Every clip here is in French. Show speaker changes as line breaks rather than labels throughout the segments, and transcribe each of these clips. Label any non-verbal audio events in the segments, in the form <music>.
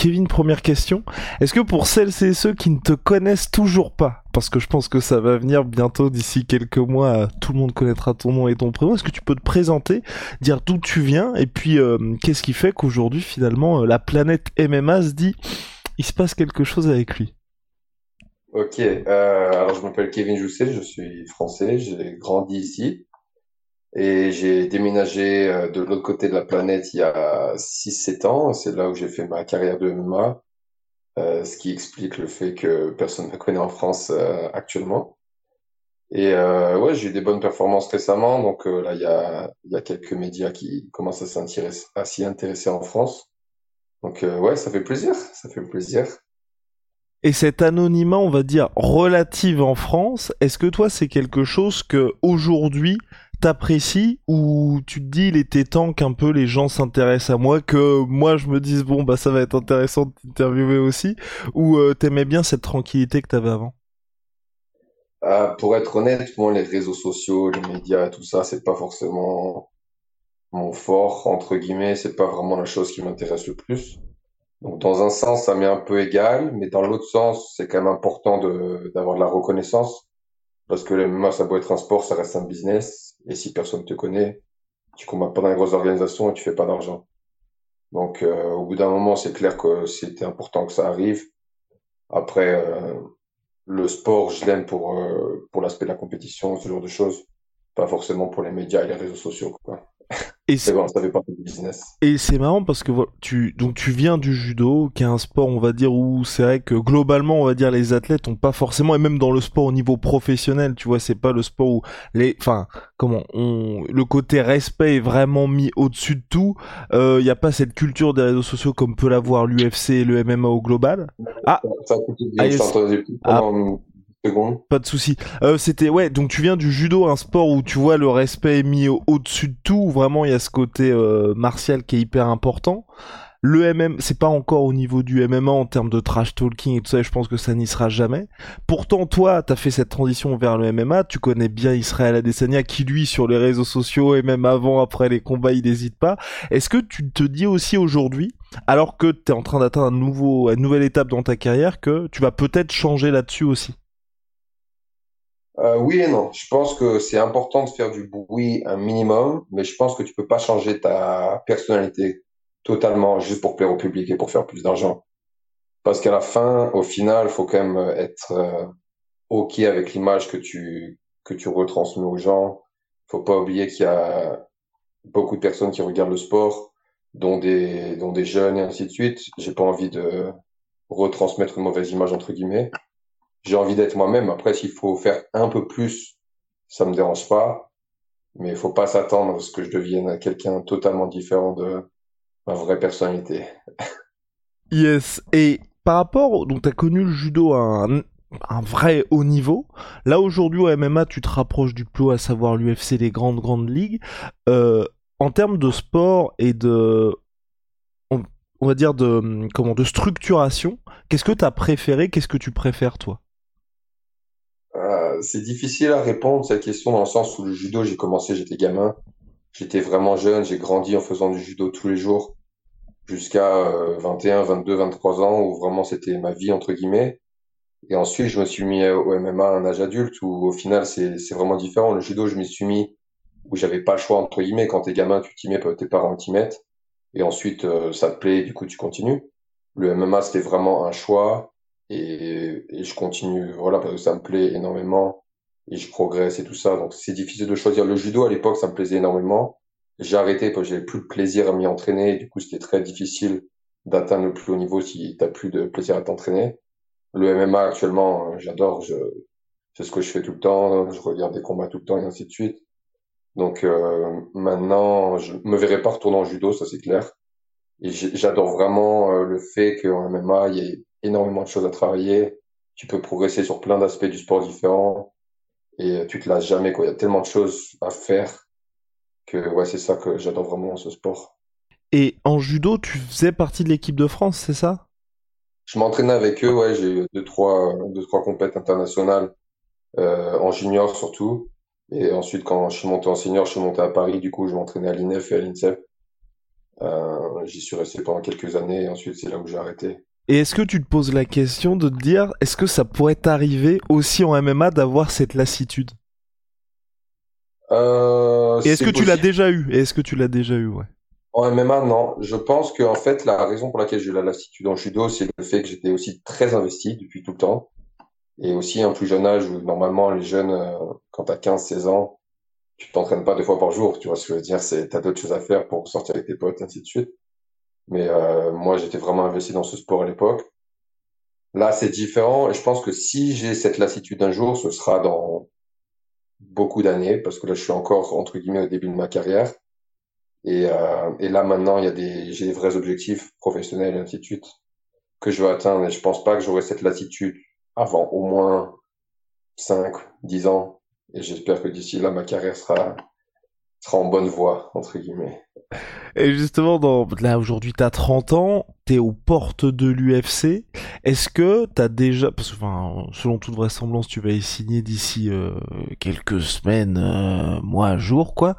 Kevin, première question. Est-ce que pour celles et ceux qui ne te connaissent toujours pas, parce que je pense que ça va venir bientôt d'ici quelques mois, tout le monde connaîtra ton nom et ton prénom, est-ce que tu peux te présenter, dire d'où tu viens et puis euh, qu'est-ce qui fait qu'aujourd'hui finalement euh, la planète MMA se dit il se passe quelque chose avec lui?
Ok, euh, alors je m'appelle Kevin Jousset, je suis français, j'ai grandi ici et j'ai déménagé euh, de l'autre côté de la planète il y a 6-7 ans. C'est là où j'ai fait ma carrière de MMA, euh, ce qui explique le fait que personne ne me connaît en France euh, actuellement. Et euh, ouais, j'ai eu des bonnes performances récemment, donc euh, là il y a, y a quelques médias qui commencent à s'y intéresser en France. Donc euh, ouais, ça fait plaisir, ça fait plaisir.
Et cet anonymat, on va dire, relative en France, est-ce que toi c'est quelque chose que aujourd'hui t'apprécies ou tu te dis il était temps qu'un peu les gens s'intéressent à moi, que moi je me dise bon bah ça va être intéressant de t'interviewer aussi, ou euh, t'aimais bien cette tranquillité que t'avais avant?
Euh, pour être honnête, moi, les réseaux sociaux, les médias, tout ça, c'est pas forcément mon fort, entre guillemets, c'est pas vraiment la chose qui m'intéresse le plus. Donc, dans un sens, ça m'est un peu égal, mais dans l'autre sens, c'est quand même important d'avoir de la reconnaissance. Parce que le MMA, ça doit être un sport, ça reste un business. Et si personne te connaît, tu combats pas dans les grosses organisations et tu fais pas d'argent. Donc, euh, au bout d'un moment, c'est clair que c'était important que ça arrive. Après, euh, le sport, je l'aime pour, euh, pour l'aspect de la compétition, ce genre de choses. Pas forcément pour les médias et les réseaux sociaux, quoi.
Et
C'est bon, ça fait partie du business.
et c'est marrant parce que tu donc tu viens du judo, qui est un sport on va dire où c'est vrai que globalement on va dire les athlètes ont pas forcément et même dans le sport au niveau professionnel, tu vois, c'est pas le sport où les enfin comment on le côté respect est vraiment mis au-dessus de tout. Il y a pas cette culture des réseaux sociaux comme peut l'avoir l'UFC et le MMA au global. Ah.
Ça, ça, je
Ah, Pas de souci. Euh, c'était ouais, donc tu viens du judo, un sport où tu vois le respect mis au- au-dessus de tout. Vraiment, il y a ce côté euh, martial qui est hyper important. Le MM, c'est pas encore au niveau du MMA en termes de trash talking et tout ça. et Je pense que ça n'y sera jamais. Pourtant, toi, t'as fait cette transition vers le MMA. Tu connais bien Israël Adesanya, qui lui, sur les réseaux sociaux et même avant, après les combats, il n'hésite pas. Est-ce que tu te dis aussi aujourd'hui, alors que t'es en train d'atteindre un une nouvelle étape dans ta carrière, que tu vas peut-être changer là-dessus aussi?
Euh, oui et non. Je pense que c'est important de faire du bruit un minimum, mais je pense que tu peux pas changer ta personnalité totalement juste pour plaire au public et pour faire plus d'argent. Parce qu'à la fin, au final, faut quand même être euh, OK avec l'image que tu que tu retransmets aux gens. Faut pas oublier qu'il y a beaucoup de personnes qui regardent le sport, dont des dont des jeunes et ainsi de suite. J'ai pas envie de retransmettre une mauvaise image entre guillemets. J'ai envie d'être moi-même. Après, s'il faut faire un peu plus, ça me dérange pas. Mais il faut pas s'attendre à ce que je devienne quelqu'un totalement différent de ma vraie personnalité. <laughs>
Yes. Et par rapport, donc t'as connu le judo à un, vrai haut niveau. Là aujourd'hui au MMA, tu te rapproches du plus à savoir l'UFC, les grandes grandes ligues. Euh, en termes de sport et de, on, on va dire de comment, de structuration, qu'est-ce que t'as préféré, qu'est-ce que tu préfères toi?
Euh, c'est difficile à répondre cette question dans le sens où le judo, j'ai commencé, j'étais gamin. J'étais vraiment jeune, j'ai grandi en faisant du judo tous les jours jusqu'à euh, 21, 22, 23 ans où vraiment c'était ma vie entre guillemets. Et ensuite, je me suis mis au MMA à un âge adulte où au final c'est c'est vraiment différent. Le judo, je m'y suis mis où j'avais pas le choix entre guillemets. Quand t'es gamin, tu t'y mets, tes parents t'y mettent. Et ensuite, euh, ça te plaît, du coup, tu continues. Le MMA, c'était vraiment un choix et, et je continue, voilà, parce que ça me plaît énormément et je progresse et tout ça. Donc, c'est difficile de choisir. Le judo, à l'époque, ça me plaisait énormément. J'ai arrêté parce que j'avais plus de plaisir à m'y entraîner. Du coup, c'était très difficile d'atteindre le plus haut niveau si t'as plus de plaisir à t'entraîner. Le MMA, actuellement, euh, j'adore. Je, c'est ce que je fais tout le temps. Je regarde des combats tout le temps et ainsi de suite. Donc, euh, maintenant, je me verrai pas retourner en judo, ça c'est clair. Et j'adore vraiment euh, le fait qu'en MMA, il y ait énormément de choses à travailler. Tu peux progresser sur plein d'aspects du sport différents et tu te lasses jamais. Quoi. Il y a tellement de choses à faire que ouais, c'est ça que j'adore vraiment ce sport.
Et en judo, tu faisais partie de l'équipe de France, c'est ça?
Je m'entraînais avec eux, ouais, j'ai eu deux, trois, deux, trois compètes internationales, euh, en junior surtout. Et ensuite, quand je suis monté en senior, je suis monté à Paris, du coup, je m'entraînais à l'INEF et à l'INSEP. Euh, J'y suis resté pendant quelques années et ensuite, c'est là où j'ai arrêté.
Et est-ce que tu te poses la question de te dire, est-ce que ça pourrait t'arriver aussi en MMA d'avoir cette lassitude?
Euh,
Et est-ce que tu l'as déjà eu? Et est-ce que tu l'as déjà eu, ouais?
En MMA, non. Je pense que en fait, la raison pour laquelle j'ai eu la lassitude en judo, c'est le fait que j'étais aussi très investi depuis tout le temps. Et aussi un plus jeune âge où normalement les jeunes, euh, quand t'as 15-16 ans, tu t'entraînes pas deux fois par jour. Tu vois ce que je veux dire C'est t'as d'autres choses à faire pour sortir avec tes potes, ainsi de suite. Mais euh, moi, j'étais vraiment investi dans ce sport à l'époque. Là, c'est différent. Et je pense que si j'ai cette lassitude un jour, ce sera dans beaucoup d'années, parce que là, je suis encore entre guillemets au début de ma carrière. Et, euh, et là, maintenant, il y a des, j'ai des vrais objectifs professionnels et ainsi de suite que je veux atteindre. Et je pense pas que j'aurai cette lassitude avant au moins 5, 10 ans. Et j'espère que d'ici là, ma carrière sera, sera en bonne voie, entre guillemets.
Et justement, dans, là aujourd'hui, t'as 30 ans, t'es aux portes de l'UFC. Est-ce que t'as déjà, parce que enfin, selon toute vraisemblance, tu vas y signer d'ici euh, quelques semaines, euh, mois, jours, quoi.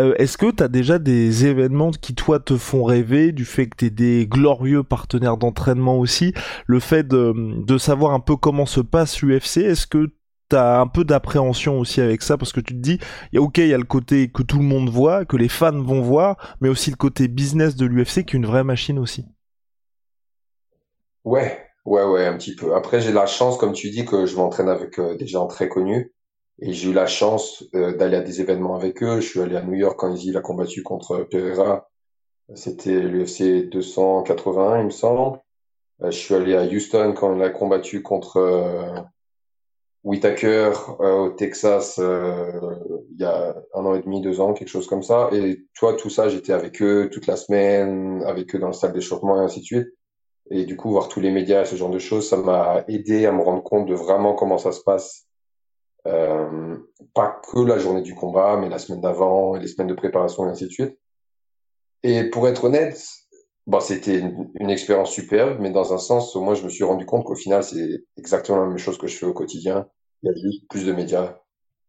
Euh, Est-ce que t'as déjà des événements qui toi te font rêver, du fait que t'es des glorieux partenaires d'entraînement aussi, le fait de, de savoir un peu comment se passe l'UFC. Est-ce que t'as un peu d'appréhension aussi avec ça parce que tu te dis, ok, il y a le côté que tout le monde voit, que les fans vont voir, mais aussi le côté business de l'UFC qui est une vraie machine aussi.
Ouais, ouais, ouais, un petit peu. Après, j'ai la chance, comme tu dis, que je m'entraîne avec euh, des gens très connus. Et j'ai eu la chance euh, d'aller à des événements avec eux. Je suis allé à New York quand il a combattu contre Pereira. C'était l'UFC 281, il me semble. Euh, je suis allé à Houston quand il a combattu contre Whitaker au Texas il y a un an et demi, deux ans, quelque chose comme ça. Et toi, tout ça, j'étais avec eux toute la semaine, avec eux dans le salle d'échauffement et ainsi de suite. Et du coup, voir tous les médias et ce genre de choses, ça m'a aidé à me rendre compte de vraiment comment ça se passe. Euh, pas que la journée du combat, mais la semaine d'avant et les semaines de préparation et ainsi de suite. Et pour être honnête, bon, c'était une, expérience superbe, mais dans un sens, moi, je me suis rendu compte qu'au final, c'est exactement la même chose que je fais au quotidien. Il y a juste plus de médias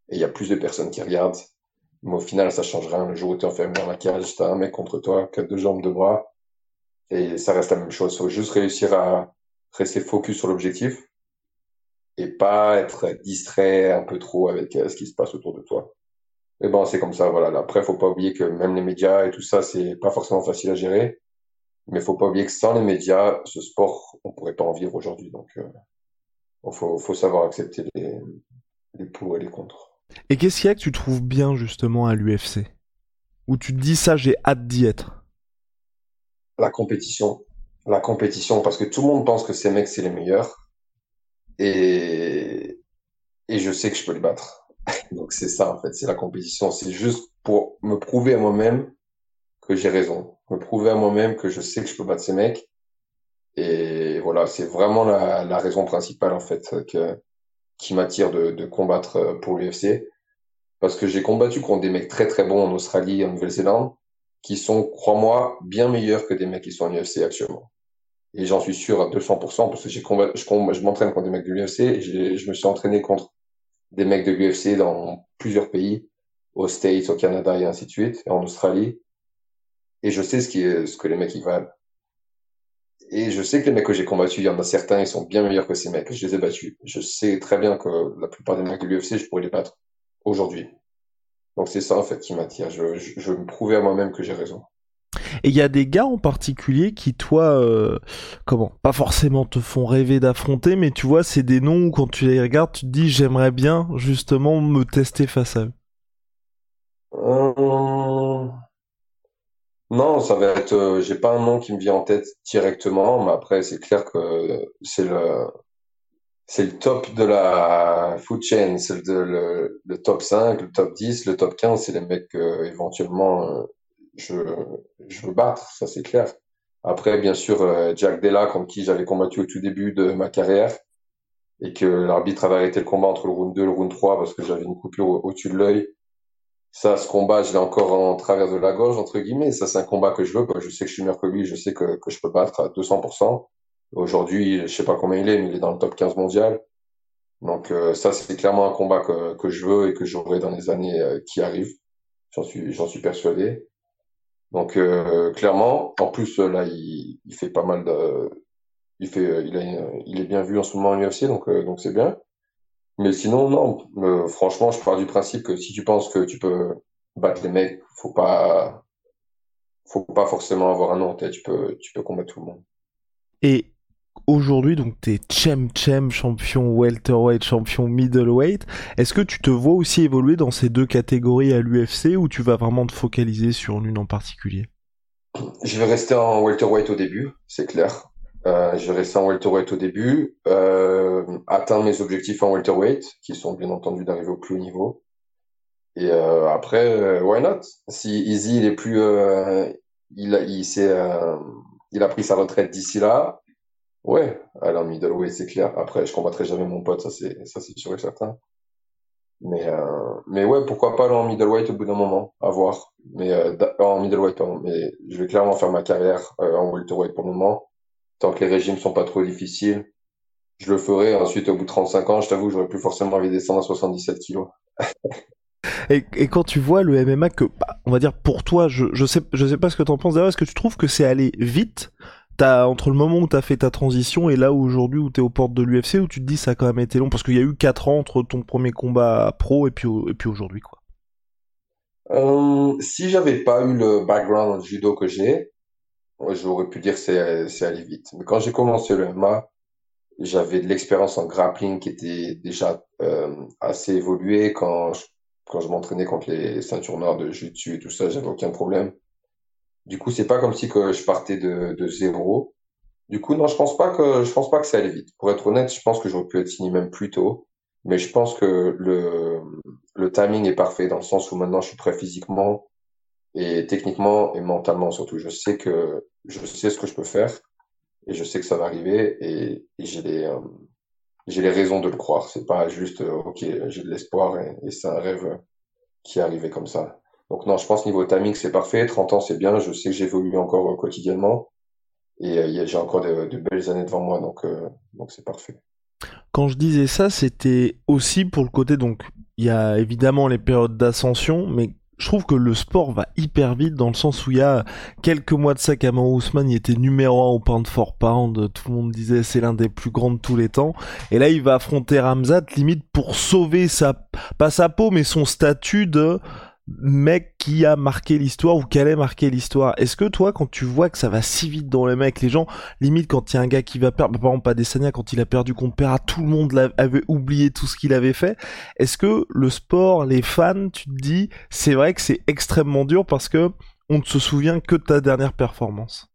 et il y a plus de personnes qui regardent. Mais au final, ça change rien. Le jour où tu es enfermé dans la cage, t'as un mec contre toi qui a deux jambes, deux bras et ça reste la même chose. Faut juste réussir à rester focus sur l'objectif et pas être distrait un peu trop avec euh, ce qui se passe autour de toi. Mais bon, c'est comme ça, voilà. Après, faut pas oublier que même les médias et tout ça, c'est pas forcément facile à gérer. Mais faut pas oublier que sans les médias, ce sport, on pourrait pas en vivre aujourd'hui. Donc, euh, faut, faut savoir accepter les, les pour et les contre.
Et qu'est-ce qu'il y a que tu trouves bien justement à l'UFC Où tu te dis ça, j'ai hâte d'y être?
La compétition. La compétition, parce que tout le monde pense que ces mecs, c'est les meilleurs. Et, et je sais que je peux les battre. <laughs> Donc c'est ça, en fait, c'est la compétition. C'est juste pour me prouver à moi-même que j'ai raison. Me prouver à moi-même que je sais que je peux battre ces mecs. Et voilà, c'est vraiment la, la, raison principale, en fait, que, qui m'attire de, de combattre pour l'UFC. Parce que j'ai combattu contre des mecs très très bons en Australie et en Nouvelle-Zélande qui sont, crois-moi, bien meilleurs que des mecs qui sont en UFC actuellement. Et j'en suis sûr à 200% parce que j'ai je, je m'entraîne contre des mecs de l'UFC je me suis entraîné contre des mecs de l'UFC dans plusieurs pays, aux States, au Canada et ainsi de suite, et en Australie. Et je sais ce, qui est, ce que les mecs ils valent. Et je sais que les mecs que j'ai combattus, il y en a certains, ils sont bien meilleurs que ces mecs. Je les ai battus. Je sais très bien que la plupart des mecs de l'UFC, je pourrais les battre aujourd'hui. Donc c'est ça en fait qui m'attire. Je, je, me prouver à moi-même que j'ai raison.
Et il y a des gars en particulier qui, toi, euh, comment, pas forcément te font rêver d'affronter, mais tu vois, c'est des noms où quand tu les regardes, tu te dis, j'aimerais bien justement me tester face à eux.
Euh... Non, ça va être. Euh, j'ai pas un nom qui me vient en tête directement, mais après, c'est clair que c'est le c'est le top de la food chain, c'est le, le, top 5, le top 10, le top 15, c'est les mecs que éventuellement euh, je, je veux battre, ça c'est clair. Après, bien sûr, euh, Jack Della, contre qui j'avais combattu au tout début de ma carrière, et que l'arbitre avait arrêté le combat entre le round 2 et le round 3 parce que j'avais une coupure au-dessus de l'œil. Ça, ce combat, je l'ai encore en travers de la gorge, entre guillemets. Ça, c'est un combat que je veux. Je sais que je suis meilleur que lui, je sais que, que je peux battre à 200%. Aujourd'hui, je sais pas combien il est, mais il est dans le top 15 mondial. Donc euh, ça, c'est clairement un combat que, que je veux et que j'aurai dans les années euh, qui arrivent. J'en suis, j'en suis persuadé. Donc euh, clairement, en plus là, il, il fait pas mal de, il fait, il, a, il est bien vu en ce moment en UFC, donc donc c'est bien. Mais sinon, non. franchement, je pars du principe que si tu penses que tu peux battre les mecs, faut pas, faut pas forcément avoir un nom en tête. Tu peux, tu peux combattre tout le monde.
Et aujourd'hui, donc t'es Chem Chem, champion welterweight, champion middleweight. Est-ce que tu te vois aussi évoluer dans ces deux catégories à l'UFC ou tu vas vraiment te focaliser sur l'une en particulier?
Je vais rester en welterweight au début, c'est clair. Euh, je rester en welterweight au début, euh, atteindre mes objectifs en welterweight, qui sont bien entendu d'arriver au plus haut niveau. Et euh, après, euh, why not? Si Easy il est plus, euh, il a, il euh, il a pris sa retraite d'ici là. Ouais, alors middleweight c'est clair. Après, je combattrai jamais mon pote, ça c'est, ça c'est sûr et certain. Mais, mais ouais, pourquoi pas aller en middleweight au bout d'un moment, à voir. Mais en middleweight, pardon. Mais je vais clairement faire ma carrière en welterweight pour le moment tant que les régimes sont pas trop difficiles, je le ferai. Ensuite, au bout de 35 ans, je t'avoue, j'aurais plus forcément envie de descendre à 77 kilos. <laughs>
et, quand tu vois le MMA que, bah, on va dire pour toi, je, je sais, je sais pas ce que t'en penses d'ailleurs, est-ce que tu trouves que c'est allé vite? T'as, entre le moment où t'as fait ta transition et là aujourd'hui où t'es aux portes de l'UFC où tu te dis ça a quand même été long? Parce qu'il y a eu 4 ans entre ton premier combat pro et puis, et puis aujourd'hui quoi.
Euh, si j'avais pas eu le background en judo que j'ai, j'aurais pu dire c'est c'est allé vite. Mais quand j'ai commencé le MMA, j'avais de l'expérience en grappling qui était déjà euh, assez évoluée. Quand je, quand je m'entraînais contre les ceintures noires de jiu-jitsu et tout ça, j'avais aucun problème. Du coup, c'est pas comme si que je partais de, de zéro. Du coup, non, je pense pas que je pense pas que ça allait vite. Pour être honnête, je pense que j'aurais pu être signé même plus tôt. Mais je pense que le le timing est parfait dans le sens où maintenant je suis prêt physiquement et techniquement et mentalement surtout. Je sais que je sais ce que je peux faire et je sais que ça va arriver et, j'ai les euh, j'ai les raisons de le croire. C'est pas juste euh, ok j'ai de l'espoir et, c'est un rêve qui est arrivé comme ça. Donc non, je pense niveau timing c'est parfait. 30 ans c'est bien. Je sais que j'évolue encore euh, quotidiennement et j'ai encore de, belles années devant moi donc donc c'est parfait.
Quand je disais ça, c'était aussi pour le côté donc il y a évidemment les périodes d'ascension, mais je trouve que le sport va hyper vite dans le sens où il y a quelques mois de ça qu'Amand Ousmane il était numéro 1 au pound for pound, tout le monde disait c'est l'un des plus grands de tous les temps, et là il va affronter Ramzat limite pour sauver sa, pas sa peau mais son statut de mec qui a marqué l'histoire ou qui allait marquer l'histoire. Est-ce que toi, quand tu vois que ça va si vite dans les mecs, les gens, limite quand il y a un gars qui va perdre, bah, par exemple pas Desania, quand il a perdu contre Pera, tout le monde avait oublié tout ce qu'il avait fait. Est-ce que le sport, les fans, tu te dis, c'est vrai que c'est extrêmement dur parce que on ne se souvient que de ta dernière performance?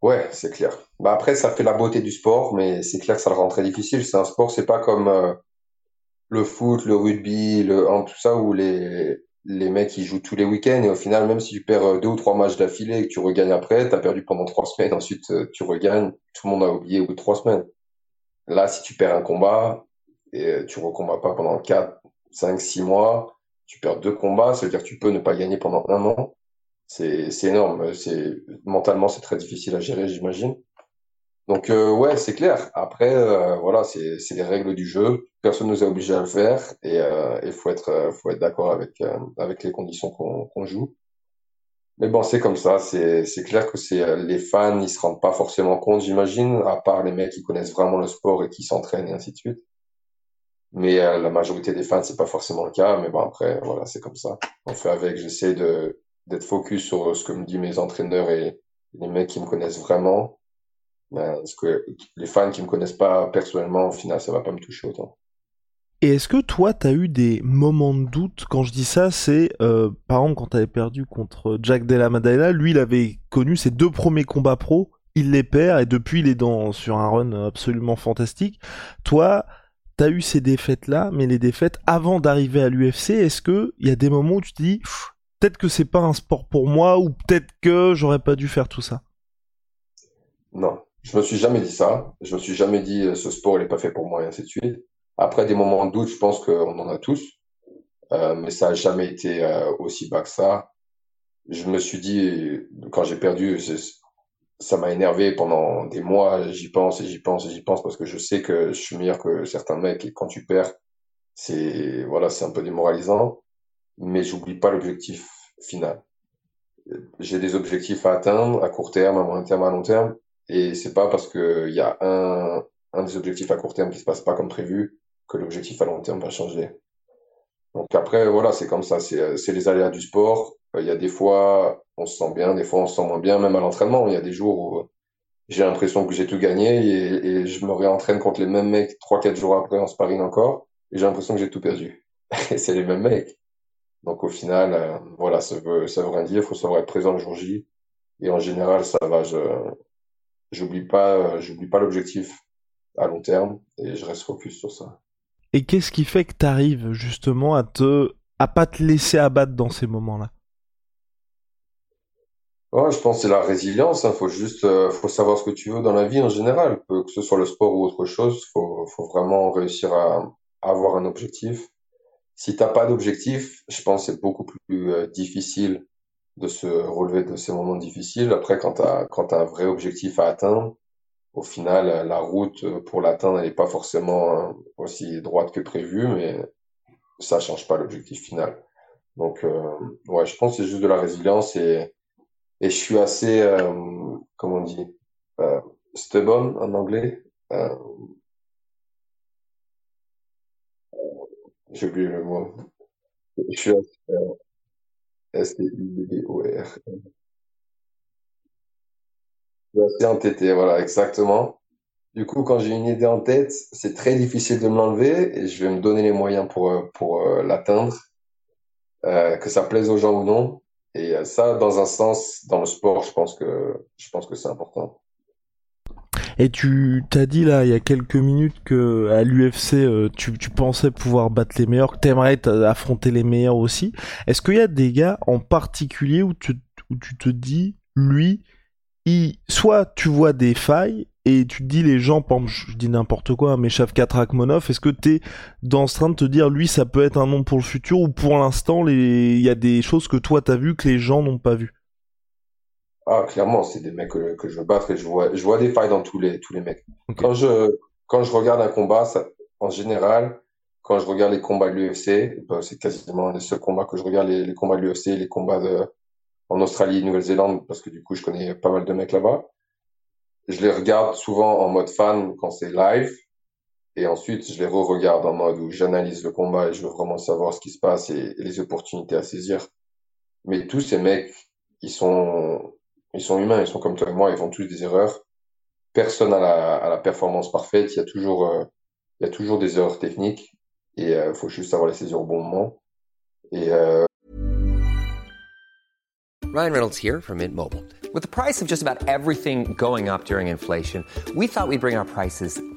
Ouais, c'est clair. Bah après, ça fait la beauté du sport, mais c'est clair que ça le rend très difficile. C'est un sport, c'est pas comme euh, le foot, le rugby, le tout ça où les les mecs ils jouent tous les week-ends et au final même si tu perds euh, deux ou trois matchs d'affilée et que tu regagnes après, tu as perdu pendant trois <laughs> semaines, ensuite euh, tu regagnes, tout le monde a oublié au bout de trois semaines. Là si tu perds un combat et euh, tu recombats pas pendant quatre, cinq, six mois, tu perds deux combats, ça veut dire que tu peux ne pas gagner pendant un an. C'est c'est énorme, c'est mentalement c'est très difficile à gérer j'imagine. Donc euh, ouais, c'est clair. Après, euh, voilà, c'est les règles du jeu. Personne nous a obligé à le faire et il euh, faut être faut être d'accord avec avec les conditions qu'on joue. Mais bon, c'est comme ça. C'est clair que c'est les fans, ils se rendent pas forcément compte, j'imagine, à part les mecs qui connaissent vraiment le sport et qui s'entraînent et ainsi de suite. Mais la majorité des fans, c'est pas forcément le cas. Mais bon, après, voilà, c'est comme ça. On fait avec. J'essaie d'être focus sur ce que me disent mes entraîneurs et les mecs qui me connaissent vraiment parce que les fans qui me connaissent pas personnellement, au final, ça va pas me toucher autant.
Et est-ce que toi, tu as eu des moments de doute? Quand je dis ça, c'est euh, par exemple quand tu avais perdu contre Jack Della Madonna, lui, il avait connu ses deux premiers combats pro, il les perd et depuis, il est dans sur un run absolument fantastique. Toi, tu as eu ces défaites-là, mais les défaites avant d'arriver à l'UFC, est-ce que il y a des moments où tu te dis peut-être que c'est pas un sport pour moi ou peut-être que j'aurais pas dû faire tout ça?
Non, je me suis jamais dit ça. Je me suis jamais dit euh, ce sport il est pas fait pour moi et ainsi de suite. Après des moments de doute, je pense qu'on en a tous, euh, mais ça a jamais été euh, aussi bas que ça. Je me suis dit quand j'ai perdu, ça m'a énervé pendant des mois. J'y pense et j'y pense et j'y pense parce que je sais que je suis meilleur que certains mecs et quand tu perds, c'est voilà, c'est un peu démoralisant. Mais j'oublie pas l'objectif final. J'ai des objectifs à atteindre à court terme, à moyen terme, à long terme et c'est pas parce qu'il y a un, un des objectifs à court terme qui se passe pas comme prévu que l'objectif à long terme va changer. Donc après, voilà, c'est comme ça, c'est les aléas du sport. Il y a des fois, on se sent bien, des fois, on se sent moins bien, même à l'entraînement. Il y a des jours où j'ai l'impression que j'ai tout gagné et, je me réentraîne contre les mêmes mecs trois, quatre jours après en sparring encore et j'ai l'impression que j'ai tout perdu. <laughs> et c'est les mêmes mecs. Donc au final, euh, voilà, ça veut, ça veut rien dire. Faut savoir être présent le jour J. Et en général, ça va. Je, j'oublie pas, euh, j'oublie pas l'objectif à long terme et je reste focus sur ça.
Et qu'est-ce qui fait que tu arrives justement à te, à pas te laisser abattre dans ces moments-là?
Ouais, je pense que c'est la résilience. Hein. Faut juste, euh, faut savoir ce que tu veux dans la vie en général, que ce soit le sport ou autre chose. Faut, faut vraiment réussir à, avoir un objectif. Si t'as pas d'objectif, je pense que c'est beaucoup plus euh, difficile de se relever de ces moments difficiles. Après, quand tu as, quand as un vrai objectif à atteindre, au final, la route pour l'atteindre, n'est pas forcément euh, aussi droite que prévu, mais ça change pas l'objectif final. Donc, euh, ouais, je pense que c'est juste de la résilience et, et je suis assez, euh, comment on dit, euh, stubborn en anglais. Euh, j'ai oublié le mot. Je suis assez, S-T-U-B-B-O-R. C'est entêté, voilà, exactement. Du coup, quand j'ai une idée en tête, c'est très difficile de me l'enlever et je vais me donner les moyens pour, euh, pour euh, l'atteindre, euh, que ça plaise aux gens ou non. Et euh, ça, dans un sens, dans le sport, je pense que, je pense que c'est important.
Et tu t'as dit là il y a quelques minutes que à l'UFC euh, tu, pensais pouvoir battre les meilleurs, que t'aimerais affronter les meilleurs aussi. Est-ce qu'il y a des gars en particulier où tu, te dis lui, il, soit tu vois des failles et tu te dis les gens, par exemple, je dis n'importe quoi, mais Shavkat Rakmonov, est-ce que t'es dans ce train de te dire lui ça peut être un nom pour le futur ou pour l'instant il y a des choses que toi t'as vu que les gens n'ont pas vu
ah, clairement, c'est des mecs que, que je veux battre et je vois, je vois des failles dans tous les, tous les mecs. Quand je, quand je regarde un combat, ça, en général, quand je regarde les combats de l'UFC, bah, c'est quasiment les seuls combats que je regarde, les, les combats de l'UFC, les combats de, en Australie, Nouvelle-Zélande, parce que du coup, je connais pas mal de mecs là-bas. Je les regarde souvent en mode fan quand c'est live. Et ensuite, je les re-regarde en mode où j'analyse le combat et je veux vraiment savoir ce qui se passe et, et les opportunités à saisir. Mais tous ces mecs, ils sont, ils sont humains, ils sont comme toi et moi, ils font tous des erreurs. Personne a la, a la performance parfaite. Il y a toujours, euh, il y a toujours des erreurs techniques et il euh, faut juste savoir les saisir au bon moment. Et euh...
Ryan Reynolds here from Mint Mobile. With the price of just about everything going up during inflation, we thought we'd bring our prices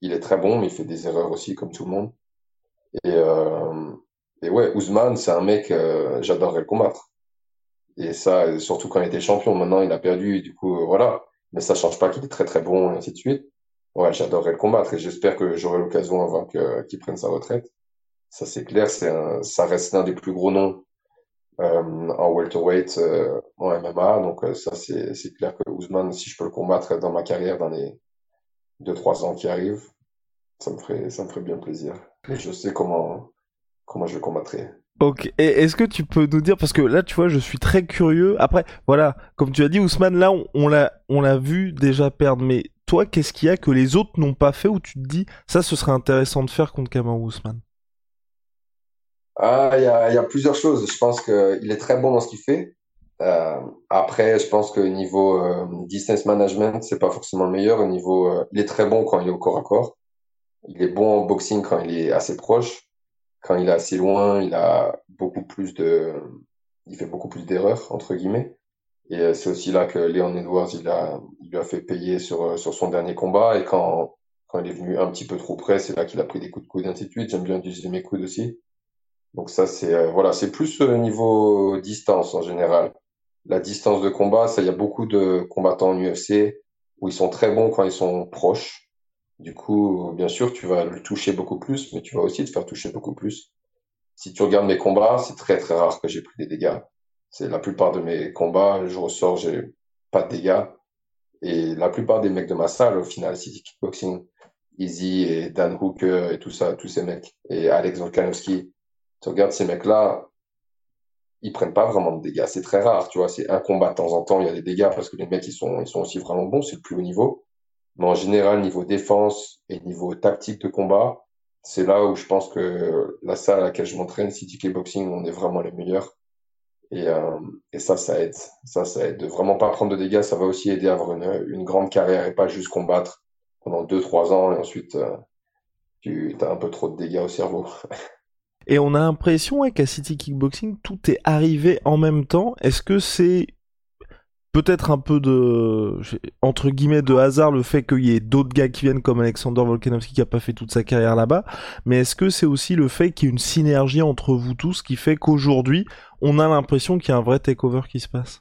il est très bon, mais il fait des erreurs aussi, comme tout le monde. Et, euh, et ouais, Ousmane, c'est un mec, euh, j'adorerais le combattre. Et ça, surtout quand il était champion. Maintenant, il a perdu, du coup, euh, voilà. Mais ça change pas qu'il est très très bon, et ainsi de suite. Ouais, j'adorerais le combattre, et j'espère que j'aurai l'occasion avant qu'il prenne sa retraite. Ça, c'est clair, c'est ça reste l'un des plus gros noms euh, en welterweight, euh, en MMA. Donc euh, ça, c'est clair que Ousmane, si je peux le combattre dans ma carrière dans les deux trois ans qui arrivent, ça me ferait, ça me ferait bien plaisir. Mais je sais comment, comment je le combattrai.
Ok, et est-ce que tu peux nous dire, parce que là tu vois, je suis très curieux. Après, voilà, comme tu as dit, Ousmane, là on, on l'a, on l'a vu déjà perdre, mais toi, qu'est-ce qu'il y a que les autres n'ont pas fait où tu te dis, ça, ce serait intéressant de faire contre Kamaru Ousmane?
Ah, il y a, il y a plusieurs choses. Je pense qu'il est très bon dans ce qu'il fait. Euh, après, je pense que niveau euh, distance management, c'est pas forcément le meilleur. Au niveau, euh, il est très bon quand il est au corps à corps. Il est bon en boxing quand il est assez proche. Quand il est assez loin, il a beaucoup plus de, il fait beaucoup plus d'erreurs entre guillemets. Et euh, c'est aussi là que Leon Edwards, il a, il lui a fait payer sur euh, sur son dernier combat. Et quand quand il est venu un petit peu trop près, c'est là qu'il a pris des coups de coude, ainsi de suite. J'aime bien utiliser mes coudes aussi. Donc ça, c'est euh, voilà, c'est plus au niveau distance en général. La distance de combat, ça, il y a beaucoup de combattants en UFC où ils sont très bons quand ils sont proches. Du coup, bien sûr, tu vas le toucher beaucoup plus, mais tu vas aussi te faire toucher beaucoup plus. Si tu regardes mes combats, c'est très très rare que j'ai pris des dégâts. C'est la plupart de mes combats, je ressors, j'ai pas de dégâts. Et la plupart des mecs de ma salle, au final, City Kickboxing, Easy et Dan Hooker et tout ça, tous ces mecs, et Alex Volkanovski, tu regardes ces mecs-là, ils prennent pas vraiment de dégâts. C'est très rare, tu vois. C'est un combat de temps en temps, il y a des dégâts parce que les mecs, ils sont, ils sont aussi vraiment bons, c'est le plus haut niveau. Mais en général, niveau défense et niveau tactique de combat, c'est là où je pense que la salle à laquelle je m'entraîne, City Kickboxing, on est vraiment les meilleurs. Et, euh, et ça, ça aide. Ça, ça aide. De vraiment pas prendre de dégâts, ça va aussi aider à avoir une, une grande carrière et pas juste combattre pendant 2-3 ans et ensuite euh, tu as un peu trop de dégâts au cerveau. <laughs>
Et on a l'impression qu'à City Kickboxing, tout est arrivé en même temps. Est-ce que c'est peut-être un peu de entre guillemets de hasard le fait qu'il y ait d'autres gars qui viennent comme Alexander Volkanovski qui a pas fait toute sa carrière là-bas, mais est-ce que c'est aussi le fait qu'il y ait une synergie entre vous tous qui fait qu'aujourd'hui on a l'impression qu'il y a un vrai takeover qui se passe?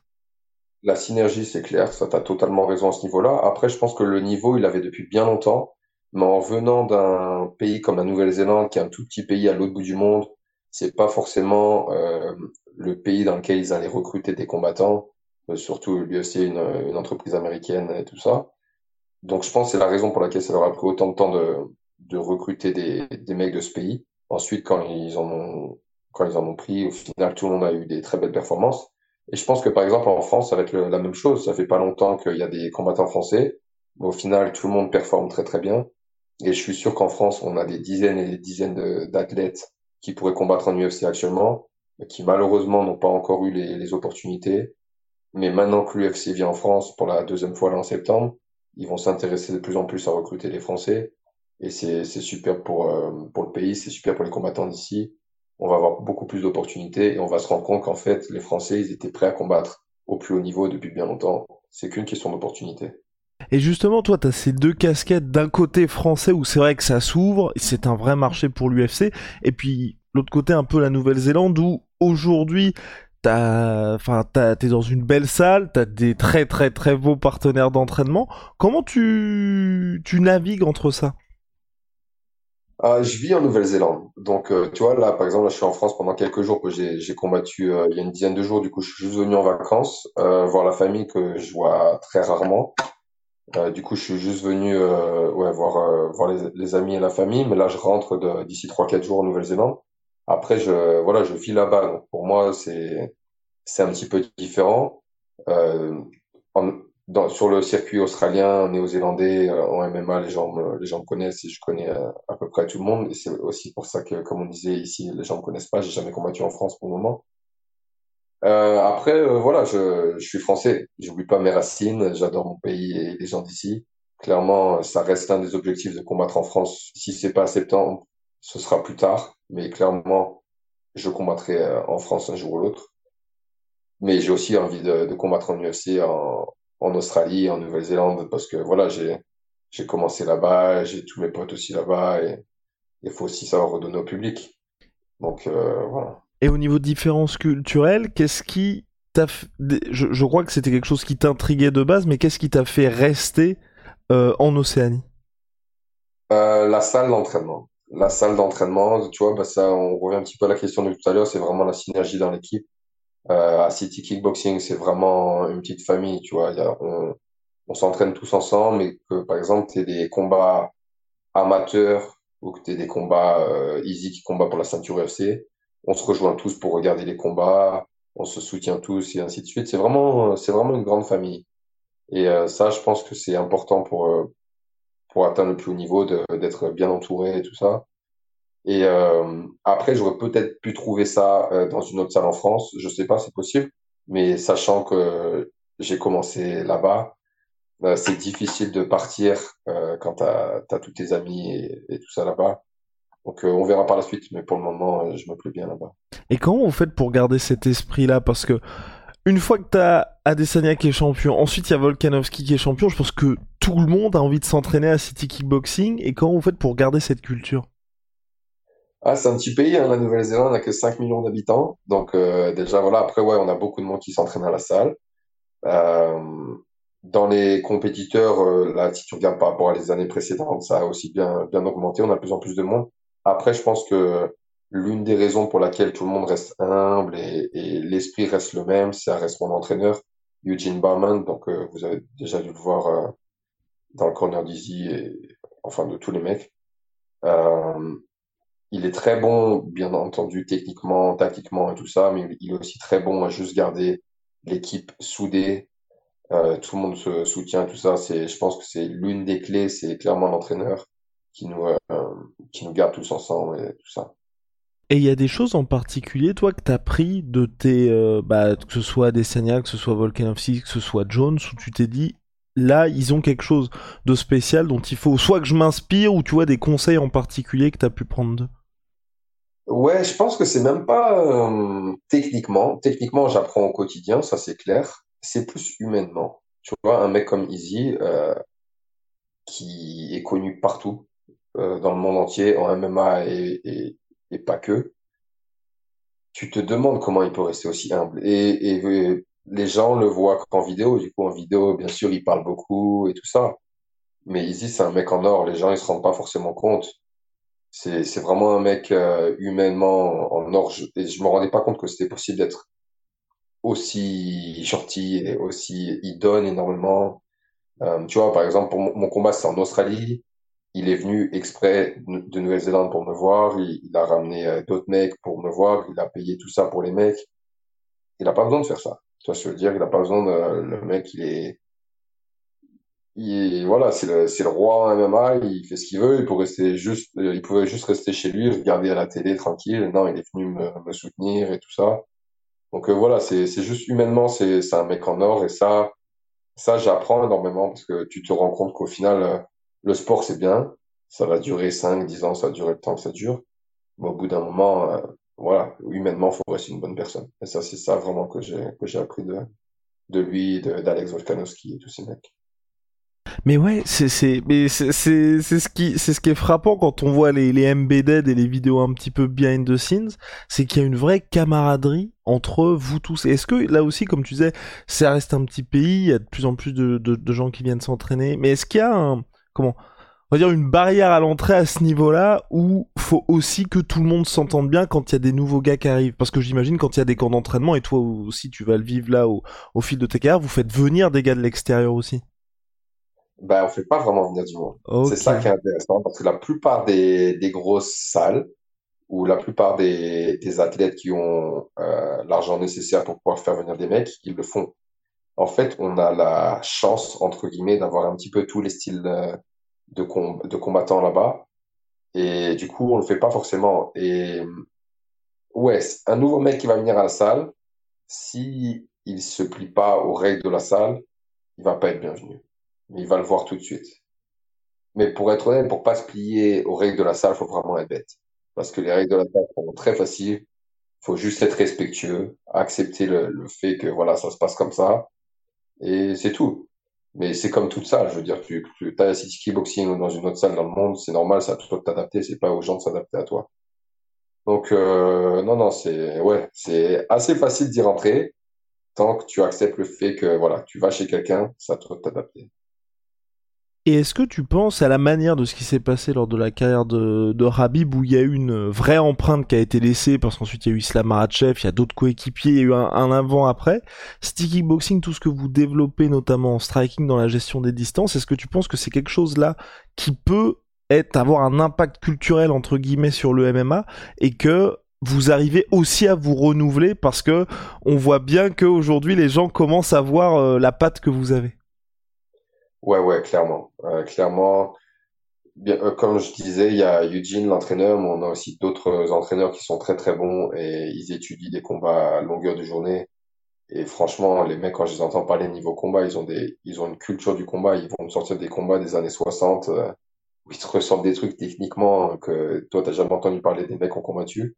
La synergie, c'est clair, ça t'as totalement raison à ce niveau-là. Après, je pense que le niveau, il avait depuis bien longtemps, mais en venant d'un pays comme la Nouvelle-Zélande, qui est un tout petit pays à l'autre bout du monde, c'est pas forcément euh, le pays dans lequel ils allaient recruter des combattants euh, surtout l'UFC, une, une entreprise américaine et tout ça. Donc je pense que c'est la raison pour laquelle ça leur a pris autant de temps de, recruter des, mecs de ce pays. Ensuite, quand ils en ont pris, au final, tout le monde a eu des très belles performances. Et je pense que par exemple en France, ça va être la même chose. Ça fait pas longtemps qu'il y a des combattants français, au final, tout le monde performe très très bien. Et je suis sûr qu'en France, on a des dizaines et des dizaines d'athlètes qui pourraient combattre en UFC actuellement, qui malheureusement n'ont pas encore eu les, les opportunités mais maintenant que l'UFC vient en France pour la deuxième fois là en septembre, ils vont s'intéresser de plus en plus à recruter les Français. Et c'est super pour, euh, pour le pays, c'est super pour les combattants d'ici. On va avoir beaucoup plus d'opportunités et on va se rendre compte qu'en fait, les Français, ils étaient prêts à combattre au plus haut niveau depuis bien longtemps. C'est qu'une question d'opportunité.
Et justement, toi, tu as ces deux casquettes d'un côté français où c'est vrai que ça s'ouvre, c'est un vrai marché pour l'UFC, et puis l'autre côté un peu la Nouvelle-Zélande où aujourd'hui enfin, t'es dans une belle salle, t'as des très très très beaux partenaires d'entraînement. Comment tu, navigues entre ça?
Euh, Je vis en Nouvelle-Zélande. Donc, euh, tu vois, là, par exemple, je suis en France pendant quelques jours que j'ai combattu euh, il y a une dizaine de jours. Du coup, je suis juste venu en vacances, voir la famille que je vois très rarement. Du coup, je suis juste venu ouais, voir, voir les, les, amis et la famille. Mais là, je rentre d'ici 3-4 jours en Nouvelle-Zélande. Après, je, voilà, je vis là-bas. Donc pour moi, c'est, c'est un petit peu différent. Euh, dans, sur le circuit australien, néo-zélandais, euh, en MMA, les gens me, les gens me connaissent et je connais euh, à peu près tout le monde. Et c'est aussi pour ça que, comme on disait ici, les gens me connaissent pas. J'ai jamais combattu en France pour le moment. Euh, après, euh, voilà, je, je suis français. J'oublie pas mes racines. J'adore mon pays et les gens d'ici. Clairement, ça reste un des objectifs de combattre en France. Si c'est pas à septembre, ce sera plus tard mais clairement, je combattrai euh, en France un jour ou l'autre. Mais j'ai aussi envie de, de, combattre en UFC en, en Australie, en Nouvelle-Zélande, parce que voilà, j'ai j'ai commencé là-bas, j'ai tous mes potes aussi là-bas, et il faut aussi savoir redonner au public. Donc euh, voilà.
Et au niveau de différences culturelles, qu'est-ce qui t'a je, je, crois que c'était quelque chose qui t'intriguait de base, mais qu'est-ce qui t'a fait rester euh, en Océanie?
Euh, La salle d'entraînement la salle d'entraînement, tu vois, bah ça, on revient un petit peu à la question de tout à l'heure, c'est vraiment la synergie dans l'équipe. Euh, à City Kickboxing, c'est vraiment une petite famille, tu vois. On, s'entraîne tous ensemble, mais que par exemple, tu des combats amateurs ou que tu des combats easy qui combattent pour la ceinture UFC, on se rejoint tous pour regarder les combats, on se soutient tous et ainsi de suite. C'est vraiment, c'est vraiment une grande famille. Et euh, ça, je pense que c'est important pour euh, pour atteindre le plus haut niveau, d'être bien entouré et tout ça. Et euh, après, j'aurais peut-être pu trouver ça euh, dans une autre salle en France. Je sais pas, c'est possible. Mais sachant que j'ai commencé là-bas, euh, c'est difficile de partir euh, quand tu as, tous tes amis et, tout ça là-bas. Donc euh, on verra par la suite, mais pour le moment, je me plais bien là-bas.
Et comment vous faites pour garder cet esprit-là? Parce que une fois que tu as Adesanya qui est champion, ensuite il y a Volkanovski qui est champion, je pense que tout le monde a envie de s'entraîner à City Kickboxing. Et comment vous faites pour garder cette culture?
Ah, c'est un petit pays, hein, la Nouvelle-Zélande n'a que 5 millions d'habitants. Donc déjà, voilà, après, ouais, on a beaucoup de monde qui s'entraîne à la salle. Euh, dans les compétiteurs, euh, là, si tu regardes par rapport à les années précédentes, ça a aussi bien, bien augmenté. On a de plus en plus de monde. Après, je pense que l'une des raisons pour laquelle tout le monde reste humble et, l'esprit reste le même, ça reste mon entraîneur, Eugene Barman. Donc, euh, vous avez déjà dû le voir euh, dans le corner d'Easy et enfin de tous les mecs. il est très bon, bien entendu, techniquement, tactiquement et tout ça, mais il est aussi très bon à juste garder l'équipe soudée, euh, tout le monde se soutient, tout ça. C'est, je pense que c'est l'une des clés, c'est clairement l'entraîneur qui nous, euh, qui nous garde tous ensemble et tout ça.
Et il y a des choses en particulier, toi, que t'as pris de tes, euh, bah, que ce soit Desania, que ce soit Volkanovski, que ce soit Jones, où tu t'es dit, là, ils ont quelque chose de spécial dont il faut soit que je m'inspire, ou tu vois des conseils en particulier que t'as pu prendre? D'eux.
Ouais, je pense que c'est même pas techniquement. Techniquement, j'apprends au quotidien, ça c'est clair c'est plus humainement. Tu vois, un mec comme Easy, euh, qui est connu partout, euh, dans le monde entier, en MMA et, et, pas que, tu te demandes comment il peut rester aussi humble. Et, et les gens le voient qu'en vidéo. Du coup, en vidéo, bien sûr, il parle beaucoup et tout ça. Mais Easy, c'est un mec en or. Les gens, ils se rendent pas forcément compte. C'est, c'est vraiment un mec euh, humainement en or. et je me rendais pas compte que c'était possible d'être aussi gentil et aussi il donne énormément. Euh, tu vois, par exemple, pour mon, combat, c'est en Australie. Il est venu exprès de Nouvelle-Zélande pour me voir. Il, a ramené euh, d'autres mecs pour me voir. Il a payé tout ça pour les mecs. Il n'a pas besoin de faire ça. Tu vois, je veux dire, il n'a pas besoin de, le mec, il est, il, voilà, c'est le, c'est le roi MMA, il fait ce qu'il veut, il pourrait rester juste, il pouvait juste rester chez lui, regarder à la télé tranquille. Non, il est venu me, soutenir et tout ça. Donc euh, voilà, c'est juste humainement, c'est un mec en or et ça, ça j'apprends énormément parce que tu te rends compte qu'au final, euh, le sport c'est bien, ça va durer 5, 10 ans, ça va durer le temps que ça dure. Mais au bout d'un moment, euh, voilà, humainement, il faut rester une bonne personne. Et ça, c'est ça vraiment que j'ai que j'ai appris de, de lui, d'Alex Volkanovski et tous ces mecs.
Mais ouais, c'est c'est mais c'est c'est ce qui c'est ce qui est frappant quand on voit les les embedded et les vidéos un petit peu behind the scenes, c'est qu'il y a une vraie camaraderie entre vous tous. Est-ce que là aussi, comme tu disais, ça reste un petit pays, il y a de plus en plus de de, de gens qui viennent s'entraîner, mais est-ce qu'il y a un comment? On va dire une barrière à l'entrée à ce niveau-là où faut aussi que tout le monde s'entende bien quand il y a des nouveaux gars qui arrivent. Parce que j'imagine quand il y a des camps d'entraînement et toi aussi tu vas le vivre là au, au fil de tes carrières, vous faites venir des gars de l'extérieur aussi
ben, on fait pas vraiment venir du monde. C'est ça qui est intéressant parce que la plupart des, des grosses salles ou la plupart des, des athlètes qui ont euh, l'argent nécessaire pour pouvoir faire venir des mecs, ils le font. En fait, on a la chance, entre guillemets, d'avoir un petit peu tous les styles de, de combattants là-bas. Et du coup, on le fait pas forcément. Et ouais, un nouveau mec qui va venir à la salle, si il se plie pas aux règles de la salle, il va pas être bienvenu il va le voir tout de suite. Mais pour être honnête, pour pas se plier aux règles de la salle, faut vraiment être bête. Parce que les règles de la salle sont très faciles. Faut juste être respectueux, accepter le, le fait que voilà, ça se passe comme ça. Et c'est tout. Mais c'est comme toute salle. Je veux dire, tu, tu as City Kickboxing ou dans une autre salle dans le monde, c'est normal, à toi de t'adapter, c'est pas aux gens de s'adapter à toi. Donc, euh, non, non, c'est, ouais, c'est assez facile d'y rentrer tant que tu acceptes le fait que, voilà, tu vas chez quelqu'un, ça de t'adapter.
Et est-ce que tu penses à la manière de ce qui s'est passé lors de la carrière de, de Rabib où il y a eu une vraie empreinte qui a été laissée parce qu'ensuite il y a eu Islam Makhachev, il y a d'autres coéquipiers, il y a eu un, avant après. Sticky boxing, tout ce que vous développez notamment en striking dans la gestion des distances, est-ce que tu penses que c'est quelque chose là qui peut être avoir un impact culturel entre guillemets sur le MMA et que vous arrivez aussi à vous renouveler parce que on voit bien qu'aujourd'hui les gens commencent à voir euh, la patte que vous avez?
Ouais, ouais, clairement. Euh, clairement, bien, euh, comme je disais, il y a Eugene, l'entraîneur, mais on a aussi d'autres entraîneurs qui sont très très bons et ils étudient des combats à longueur de journée. Et franchement, les mecs, quand je les entends parler niveau combat, ils ont des, ils ont une culture du combat. Ils vont me sortir des combats des années 60 euh, où ils te ressortent des trucs techniquement que toi, t'as jamais entendu parler des mecs qui ont combattu.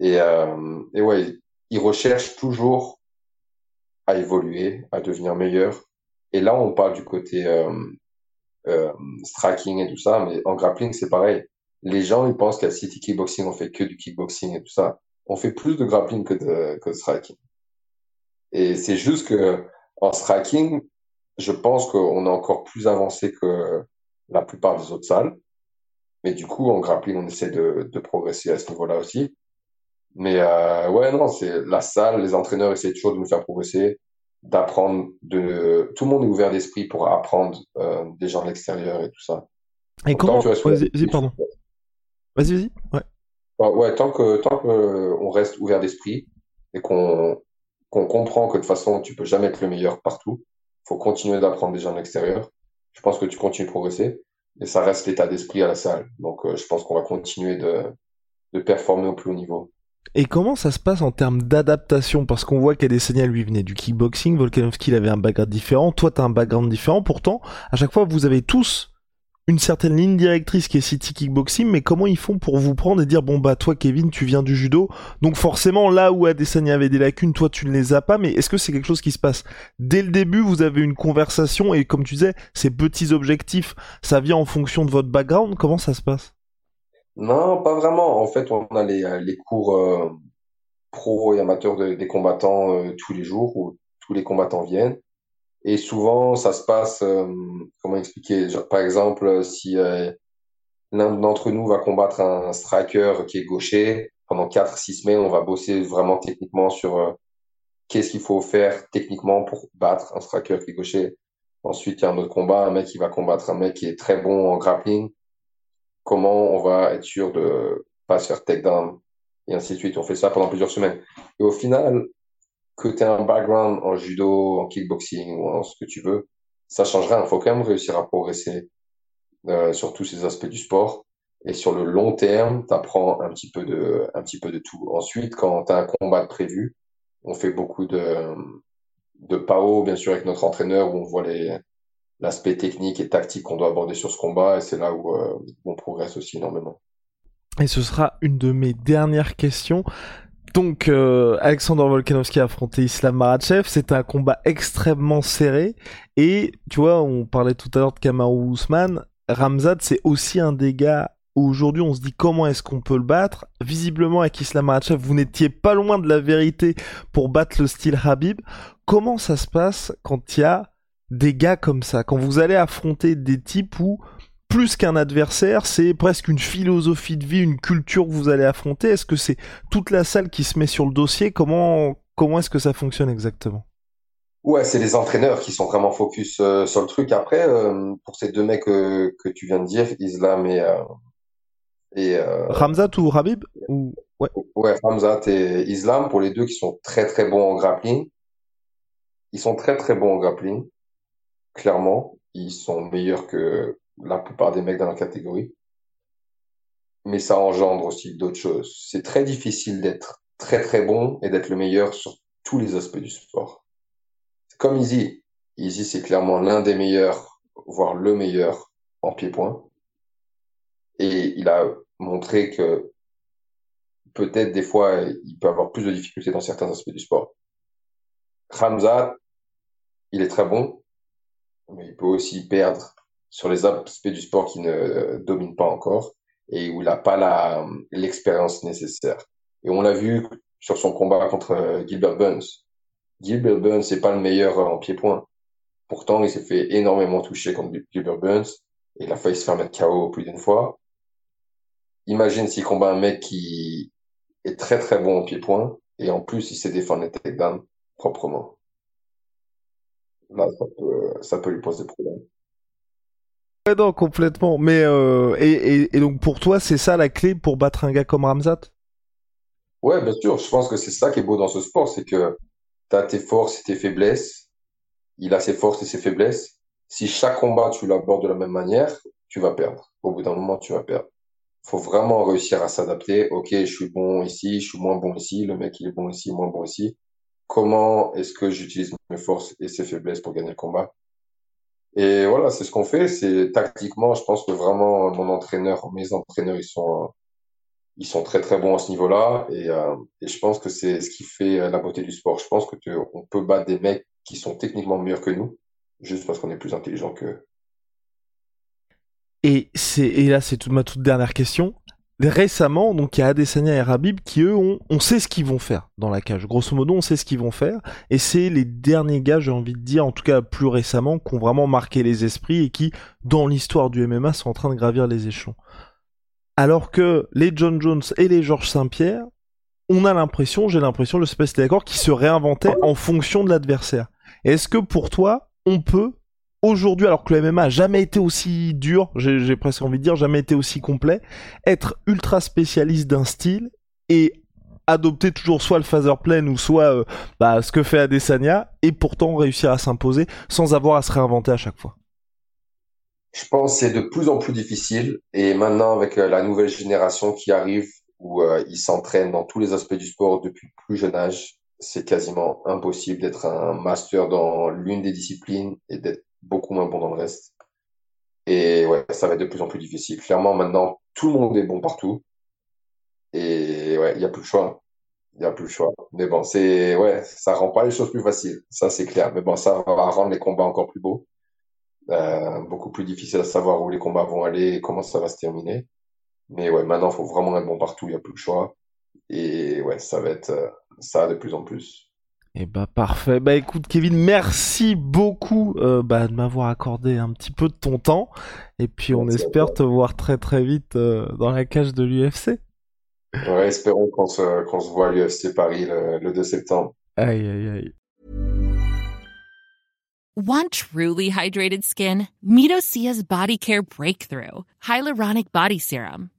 Et, euh, et ouais, ils recherchent toujours à évoluer, à devenir meilleur. Et là, on parle du côté euh, euh, striking et tout ça, mais en grappling, c'est pareil. Les gens, ils pensent qu'à City Kickboxing, on fait que du kickboxing et tout ça. On fait plus de grappling que de, que de striking. Et c'est juste que en striking, je pense qu'on est encore plus avancé que la plupart des autres salles. Mais du coup, en grappling, on essaie de, de progresser à ce niveau-là aussi. Mais euh, ouais, non, c'est la salle, les entraîneurs essaient toujours de nous faire progresser, d'apprendre. De tout le monde est ouvert d'esprit pour apprendre euh, des gens de l'extérieur et tout ça.
Et
Donc,
comment
tu
Vas-y, vas-y, pardon. Vas-y, vas-y. Ouais.
Ouais, ouais, tant que tant que on reste ouvert d'esprit et qu'on qu'on comprend que de toute façon tu peux jamais être le meilleur partout, faut continuer d'apprendre des gens de l'extérieur. Je pense que tu continues de progresser et ça reste l'état d'esprit à la salle. Donc euh, je pense qu'on va continuer de de performer au plus haut niveau.
Et comment ça se passe en termes d'adaptation? Parce qu'on voit qu'Adesanya lui venait du kickboxing, Volkanovski il avait un background différent, toi t'as un background différent. Pourtant, à chaque fois vous avez tous une certaine ligne directrice qui est City Kickboxing, mais comment ils font pour vous prendre et dire bon bah toi Kevin tu viens du judo, donc forcément là où Adesanya avait des lacunes, toi tu ne les as pas, mais est-ce que c'est quelque chose qui se passe? Dès le début Vous avez une conversation et comme tu disais, ces petits objectifs, ça vient en fonction de votre background. Comment ça se passe?
Non, pas vraiment. En fait, on a les euh, les cours euh, pro et amateurs de- des combattants euh, tous les jours où tous les combattants viennent. Et souvent, ça se passe, euh, comment expliquer? Par exemple, si euh, l'un d'entre nous va combattre un striker qui est gaucher, pendant quatre, six semaines, on va bosser vraiment techniquement sur euh, qu'est-ce qu'il faut faire techniquement pour battre un striker qui est gaucher. Ensuite, il y a un autre combat, un mec qui va combattre un mec qui est très bon en grappling. Comment on va être sûr de pas se faire takedown et ainsi de suite. On fait ça pendant plusieurs semaines. Et au final, que tu un background en judo, en kickboxing ou en ce que tu veux, ça change rien. Il faut quand même réussir à progresser euh, sur tous ces aspects du sport. Et sur le long terme, tu apprends un petit peu de, un petit peu de tout. Ensuite, quand tu as un combat prévu, on fait beaucoup de, de PAO, bien sûr, avec notre entraîneur, où on voit les, l'aspect technique et tactique qu'on doit aborder sur ce combat. Et c'est là où euh, on progresse aussi énormément.
Et ce sera une de mes dernières questions. Donc, euh, Alexander Volkanovski a affronté Islam Makhachev. C'était un combat extrêmement serré. Et tu vois, on parlait tout à l'heure de Kamaru Usman. Ramzat, c'est aussi un des gars aujourd'hui on se dit comment est-ce qu'on peut le battre. Visiblement, avec Islam Makhachev, vous n'étiez pas loin de la vérité pour battre le style Habib. Comment ça se passe quand il y a des gars comme ça Quand vous allez affronter des types où plus qu'un adversaire, c'est presque une philosophie de vie, une culture que vous allez affronter. Est-ce que c'est toute la salle qui se met sur le dossier? Comment comment est-ce que ça fonctionne exactement?
Ouais, c'est les entraîneurs qui sont vraiment focus euh, sur le truc. Après, euh, pour ces deux mecs euh, que tu viens de dire, Islam et, et
Ramzat ou Habib? Ou ouais.
ouais, Hamzat et Islam, pour les deux qui sont très très bons en grappling, ils sont très très bons en grappling, clairement. Ils sont meilleurs que la plupart des mecs dans la catégorie. Mais ça engendre aussi d'autres choses. C'est très difficile d'être très très bon et d'être le meilleur sur tous les aspects du sport. Comme Easy. Easy, c'est clairement l'un des meilleurs, voire le meilleur en pied-point. Et il a montré que peut-être des fois, il peut avoir plus de difficultés dans certains aspects du sport. Hamza, il est très bon, mais il peut aussi perdre sur les aspects du sport qu'il ne domine pas encore et où il n'a pas l'expérience nécessaire. Et on l'a vu sur son combat contre Gilbert Burns. Gilbert Burns, c'est pas le meilleur en pied-point. Pourtant, il s'est fait énormément toucher contre Gilbert Burns et il a failli se faire mettre KO plus d'une fois. Imagine s'il combat un mec qui est très très bon en pied-point et en plus il sait défendre les takedowns proprement. Là, ça peut, ça peut lui poser problème.
Ouais, non, complètement. Mais euh, et, et, et donc pour toi, c'est ça la clé pour battre un gars comme Ramzat?
Ouais, bien sûr. Je pense que c'est ça qui est beau dans ce sport, c'est que tu as tes forces et tes faiblesses. Il a ses forces et ses faiblesses. Si chaque combat tu l'abordes de la même manière, tu vas perdre. Au bout d'un moment, tu vas perdre. Faut vraiment réussir à s'adapter. Ok, je suis bon ici, je suis moins bon ici. Le mec, il est bon ici, moins bon ici. Comment est-ce que j'utilise mes forces et ses faiblesses pour gagner le combat. Et voilà, c'est ce qu'on fait. C'est tactiquement, je pense que vraiment mon entraîneur, mes entraîneurs, ils sont, ils sont très très bons à ce niveau-là. Et, euh, je pense que c'est ce qui fait la beauté du sport. Je pense que on peut battre des mecs qui sont techniquement meilleurs que nous, juste parce qu'on est plus intelligent qu'eux.
Et c'est et là c'est ma toute dernière question récemment, donc il y a Adesanya et Rabib qui eux ont, on sait ce qu'ils vont faire dans la cage. Grosso modo, on sait ce qu'ils vont faire, et c'est les derniers gars, j'ai envie de dire, en tout cas plus récemment, qui ont vraiment marqué les esprits et qui, dans l'histoire du MMA, sont en train de gravir les échelons. Alors que les John Jones et les Georges Saint-Pierre, on a l'impression, j'ai l'impression, je sais pas si d'accord, qu'ils se réinventaient en fonction de l'adversaire. Est-ce que pour toi, on peut aujourd'hui, alors que le MMA a jamais été aussi dur, j'ai presque envie de dire, jamais été aussi complet, être ultra spécialiste d'un style et adopter toujours soit le phaser plane ou soit euh, bah, ce que fait Adesanya et pourtant réussir à s'imposer sans avoir à se réinventer à chaque fois.
Je pense que c'est de plus en plus difficile et maintenant avec euh, la nouvelle génération qui arrive où euh, ils s'entraînent dans tous les aspects du sport depuis plus jeune âge, c'est quasiment impossible d'être un master dans l'une des disciplines et d'être beaucoup moins bon dans le reste. Et ouais, ça va être de plus en plus difficile. Clairement, maintenant, tout le monde est bon partout. Et ouais, il n'y a plus le choix. Il n'y a plus le choix. Mais bon, c'est, ouais, ça rend pas les choses plus faciles. Ça, c'est clair. Mais bon, ça va rendre les combats encore plus beaux. Euh, beaucoup plus difficile à savoir où les combats vont aller et comment ça va se terminer. Mais ouais, maintenant, il faut vraiment être bon partout. Il n'y a plus le choix. Et ouais, ça va être euh, ça de plus en plus.
Et eh bah parfait. Bah écoute Kevin, merci beaucoup euh, bah, de m'avoir accordé un petit peu de ton temps. Et puis on espère te voir très très vite euh, dans la cage de l'UFC.
Ouais, espérons qu'on se, qu'on se voit à l'UFC Paris le, le 2 septembre.
Aïe aïe aïe.
Want truly hydrated skin? Midosia's Body Care Breakthrough Hyaluronic Body Serum.